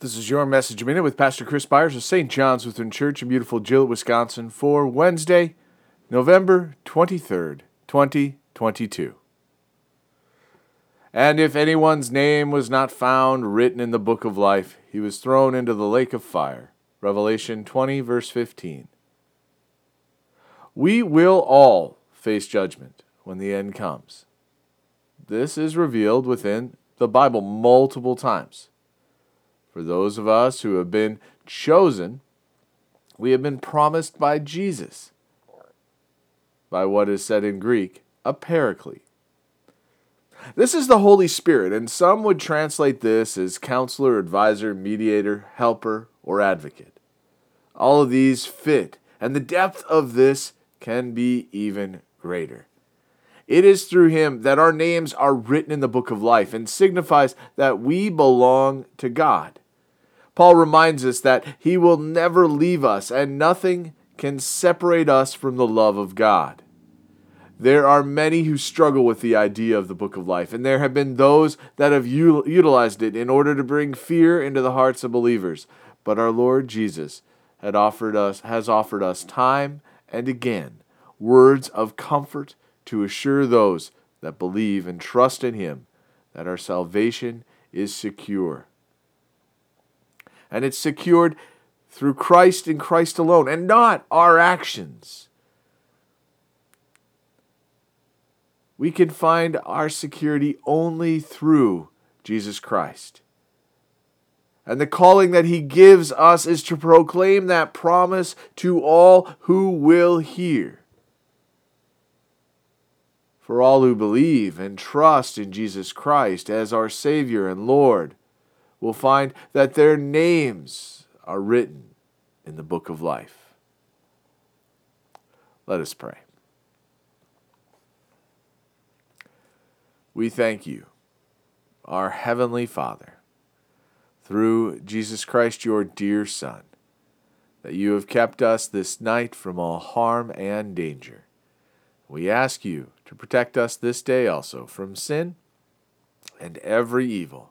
This is your message minute with Pastor Chris Byers of St. John's Lutheran Church in beautiful Gillett, Wisconsin for Wednesday, November 23rd, 2022. And if anyone's name was not found written in the book of life, he was thrown into the lake of fire. Revelation 20, verse 15. We will all face judgment when the end comes. This is revealed within the Bible multiple times. For those of us who have been chosen, we have been promised by Jesus, by what is said in Greek, a paraclete. This is the Holy Spirit, and some would translate this as counselor, advisor, mediator, helper, or advocate. All of these fit, and the depth of this can be even greater. It is through him that our names are written in the book of life and signifies that we belong to God. Paul reminds us that he will never leave us and nothing can separate us from the love of God. There are many who struggle with the idea of the book of life, and there have been those that have utilized it in order to bring fear into the hearts of believers. But our Lord Jesus had offered us, has offered us time and again words of comfort to assure those that believe and trust in Him that our salvation is secure and it's secured through Christ and Christ alone, and not our actions. We can find our security only through Jesus Christ. And the calling that he gives us is to proclaim that promise to all who will hear. For all who believe and trust in Jesus Christ as our Savior and Lord will find that their names are written in the book of life. Let us pray. We thank you, our Heavenly Father, through Jesus Christ, your dear Son, that you have kept us this night from all harm and danger. We ask you to protect us this day also from sin and every evil